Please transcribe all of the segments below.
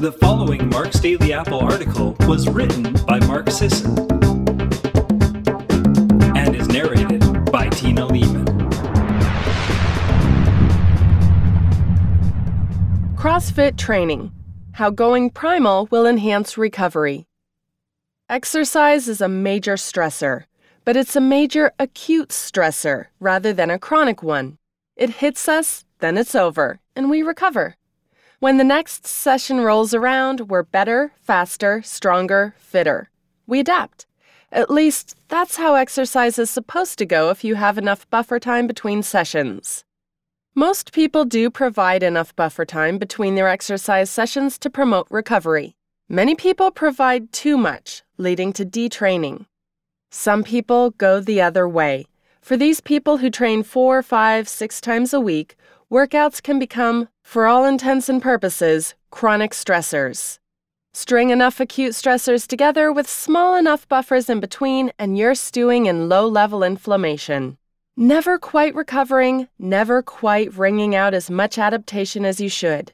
The following Mark's Daily Apple article was written by Mark Sisson and is narrated by Tina Leaman. CrossFit training How going primal will enhance recovery. Exercise is a major stressor, but it's a major acute stressor rather than a chronic one. It hits us, then it's over, and we recover. When the next session rolls around, we're better, faster, stronger, fitter. We adapt. At least, that's how exercise is supposed to go if you have enough buffer time between sessions. Most people do provide enough buffer time between their exercise sessions to promote recovery. Many people provide too much, leading to detraining. Some people go the other way. For these people who train four, five, six times a week, workouts can become, for all intents and purposes, chronic stressors. String enough acute stressors together with small enough buffers in between, and you're stewing in low level inflammation. Never quite recovering, never quite wringing out as much adaptation as you should.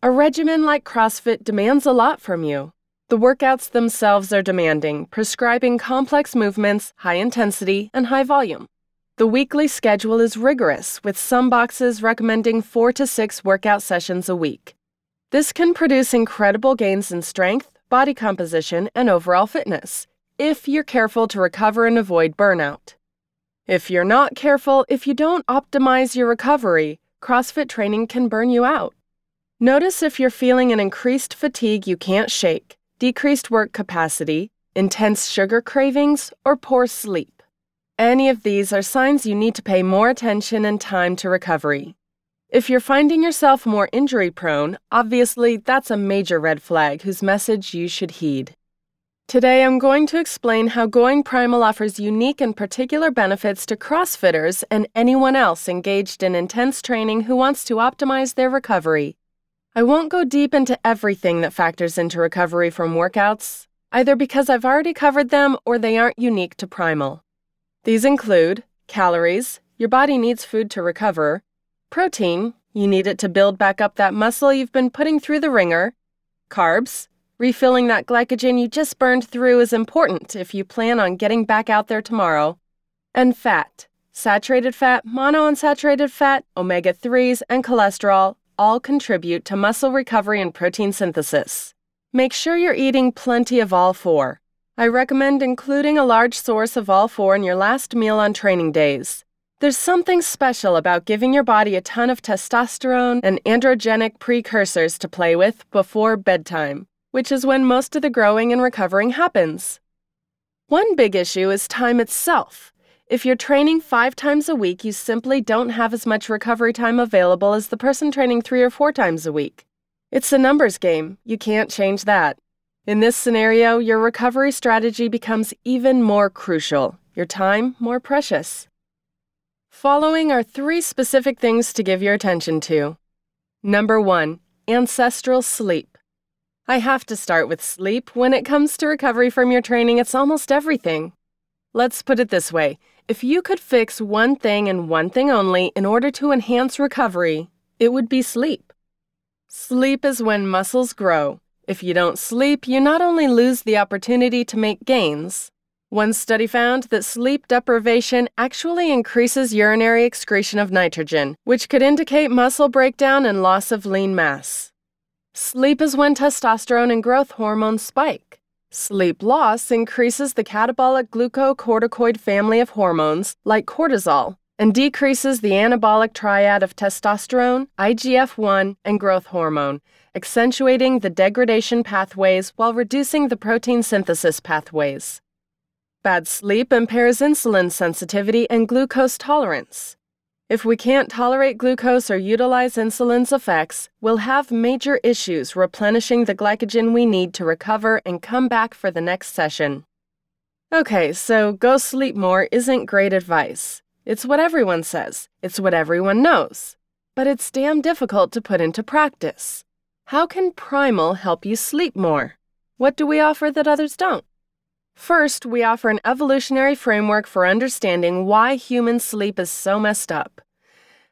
A regimen like CrossFit demands a lot from you. The workouts themselves are demanding, prescribing complex movements, high intensity, and high volume. The weekly schedule is rigorous, with some boxes recommending four to six workout sessions a week. This can produce incredible gains in strength, body composition, and overall fitness, if you're careful to recover and avoid burnout. If you're not careful, if you don't optimize your recovery, CrossFit training can burn you out. Notice if you're feeling an increased fatigue you can't shake, decreased work capacity, intense sugar cravings, or poor sleep. Any of these are signs you need to pay more attention and time to recovery. If you're finding yourself more injury prone, obviously that's a major red flag whose message you should heed. Today I'm going to explain how Going Primal offers unique and particular benefits to CrossFitters and anyone else engaged in intense training who wants to optimize their recovery. I won't go deep into everything that factors into recovery from workouts, either because I've already covered them or they aren't unique to Primal. These include calories, your body needs food to recover, protein, you need it to build back up that muscle you've been putting through the ringer, carbs, refilling that glycogen you just burned through is important if you plan on getting back out there tomorrow, and fat. Saturated fat, monounsaturated fat, omega 3s, and cholesterol all contribute to muscle recovery and protein synthesis. Make sure you're eating plenty of all four. I recommend including a large source of all four in your last meal on training days. There's something special about giving your body a ton of testosterone and androgenic precursors to play with before bedtime, which is when most of the growing and recovering happens. One big issue is time itself. If you're training five times a week, you simply don't have as much recovery time available as the person training three or four times a week. It's a numbers game. You can't change that. In this scenario, your recovery strategy becomes even more crucial, your time more precious. Following are three specific things to give your attention to. Number one, ancestral sleep. I have to start with sleep. When it comes to recovery from your training, it's almost everything. Let's put it this way if you could fix one thing and one thing only in order to enhance recovery, it would be sleep. Sleep is when muscles grow, if you don't sleep, you not only lose the opportunity to make gains, one study found that sleep deprivation actually increases urinary excretion of nitrogen, which could indicate muscle breakdown and loss of lean mass. Sleep is when testosterone and growth hormones spike. Sleep loss increases the catabolic glucocorticoid family of hormones, like cortisol, and decreases the anabolic triad of testosterone, IGF 1, and growth hormone, accentuating the degradation pathways while reducing the protein synthesis pathways. Bad sleep impairs insulin sensitivity and glucose tolerance. If we can't tolerate glucose or utilize insulin's effects, we'll have major issues replenishing the glycogen we need to recover and come back for the next session. Okay, so go sleep more isn't great advice. It's what everyone says, it's what everyone knows. But it's damn difficult to put into practice. How can Primal help you sleep more? What do we offer that others don't? First, we offer an evolutionary framework for understanding why human sleep is so messed up.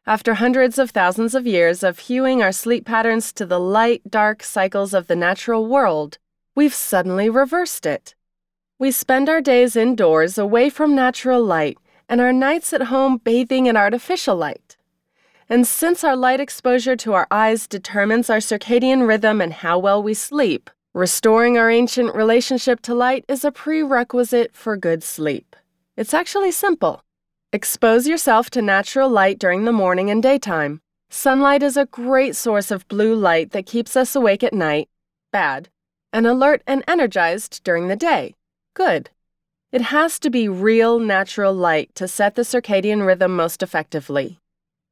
After hundreds of thousands of years of hewing our sleep patterns to the light dark cycles of the natural world, we've suddenly reversed it. We spend our days indoors away from natural light and our nights at home bathing in artificial light. And since our light exposure to our eyes determines our circadian rhythm and how well we sleep, restoring our ancient relationship to light is a prerequisite for good sleep. It's actually simple. Expose yourself to natural light during the morning and daytime. Sunlight is a great source of blue light that keeps us awake at night. Bad. And alert and energized during the day. Good. It has to be real natural light to set the circadian rhythm most effectively.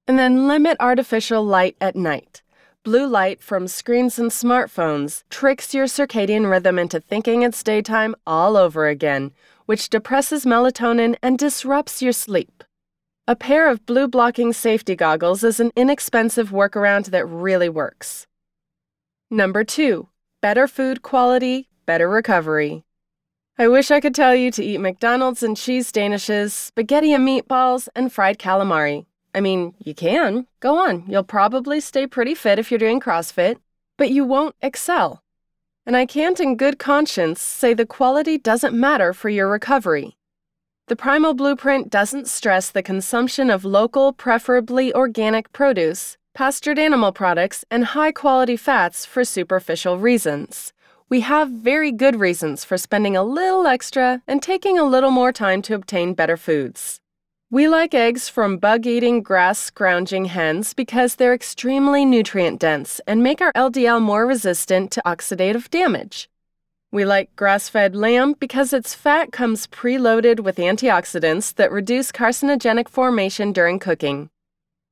And then limit artificial light at night. Blue light from screens and smartphones tricks your circadian rhythm into thinking it's daytime all over again, which depresses melatonin and disrupts your sleep. A pair of blue blocking safety goggles is an inexpensive workaround that really works. Number two, better food quality, better recovery. I wish I could tell you to eat McDonald's and cheese danishes, spaghetti and meatballs, and fried calamari. I mean, you can. Go on. You'll probably stay pretty fit if you're doing CrossFit, but you won't excel and I can't in good conscience say the quality doesn't matter for your recovery. The Primal Blueprint doesn't stress the consumption of local, preferably organic produce, pastured animal products, and high quality fats for superficial reasons. We have very good reasons for spending a little extra and taking a little more time to obtain better foods. We like eggs from bug eating, grass scrounging hens because they're extremely nutrient dense and make our LDL more resistant to oxidative damage. We like grass fed lamb because its fat comes preloaded with antioxidants that reduce carcinogenic formation during cooking.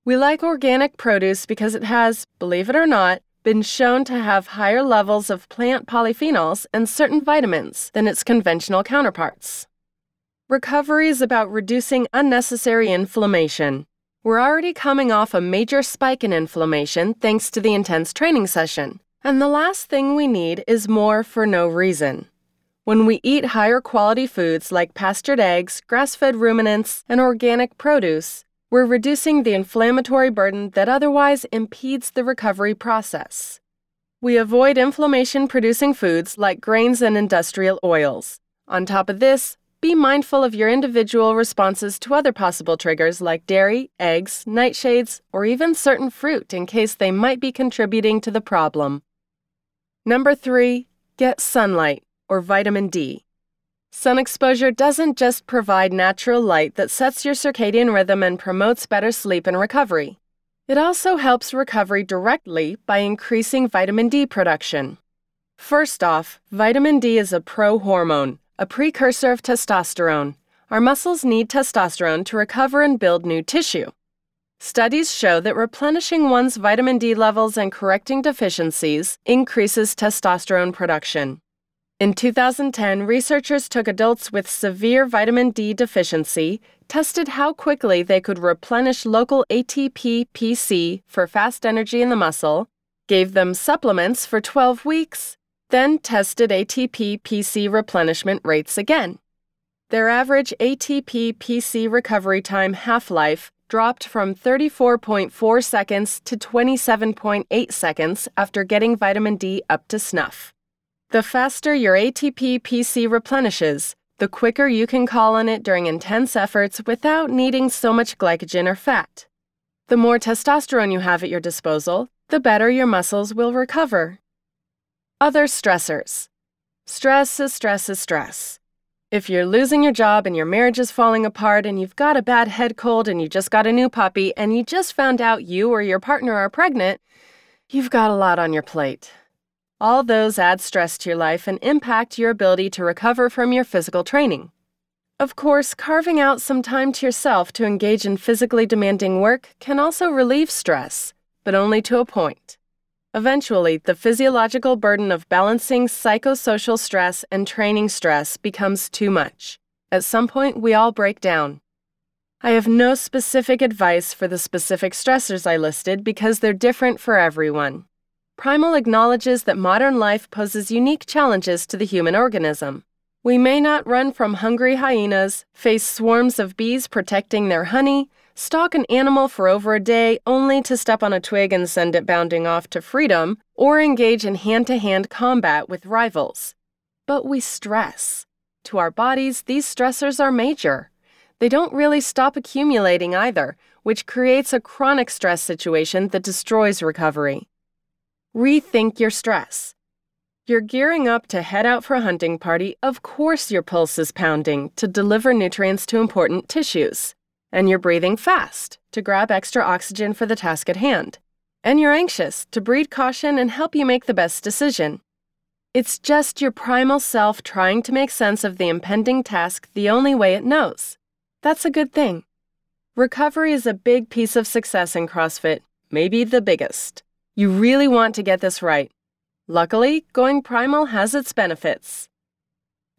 We like organic produce because it has, believe it or not, been shown to have higher levels of plant polyphenols and certain vitamins than its conventional counterparts. Recovery is about reducing unnecessary inflammation. We're already coming off a major spike in inflammation thanks to the intense training session, and the last thing we need is more for no reason. When we eat higher quality foods like pastured eggs, grass fed ruminants, and organic produce, we're reducing the inflammatory burden that otherwise impedes the recovery process. We avoid inflammation producing foods like grains and industrial oils. On top of this, be mindful of your individual responses to other possible triggers like dairy, eggs, nightshades, or even certain fruit in case they might be contributing to the problem. Number three, get sunlight or vitamin D. Sun exposure doesn't just provide natural light that sets your circadian rhythm and promotes better sleep and recovery. It also helps recovery directly by increasing vitamin D production. First off, vitamin D is a prohormone a precursor of testosterone. Our muscles need testosterone to recover and build new tissue. Studies show that replenishing one's vitamin D levels and correcting deficiencies increases testosterone production. In 2010, researchers took adults with severe vitamin D deficiency, tested how quickly they could replenish local ATP PC for fast energy in the muscle, gave them supplements for 12 weeks, then tested ATP PC replenishment rates again. Their average ATP PC recovery time half life dropped from 34.4 seconds to 27.8 seconds after getting vitamin D up to snuff. The faster your ATP PC replenishes, the quicker you can call on it during intense efforts without needing so much glycogen or fat. The more testosterone you have at your disposal, the better your muscles will recover. Other stressors. Stress is stress is stress. If you're losing your job and your marriage is falling apart and you've got a bad head cold and you just got a new puppy and you just found out you or your partner are pregnant, you've got a lot on your plate. All those add stress to your life and impact your ability to recover from your physical training. Of course, carving out some time to yourself to engage in physically demanding work can also relieve stress, but only to a point. Eventually, the physiological burden of balancing psychosocial stress and training stress becomes too much. At some point, we all break down. I have no specific advice for the specific stressors I listed because they're different for everyone. Primal acknowledges that modern life poses unique challenges to the human organism. We may not run from hungry hyenas, face swarms of bees protecting their honey, stalk an animal for over a day only to step on a twig and send it bounding off to freedom, or engage in hand to hand combat with rivals. But we stress. To our bodies, these stressors are major. They don't really stop accumulating either, which creates a chronic stress situation that destroys recovery. Rethink your stress. You're gearing up to head out for a hunting party, of course your pulse is pounding to deliver nutrients to important tissues. And you're breathing fast to grab extra oxygen for the task at hand. And you're anxious to breed caution and help you make the best decision. It's just your primal self trying to make sense of the impending task the only way it knows. That's a good thing. Recovery is a big piece of success in CrossFit, maybe the biggest. You really want to get this right. Luckily, going primal has its benefits.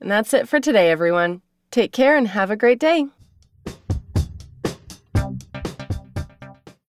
And that's it for today, everyone. Take care and have a great day.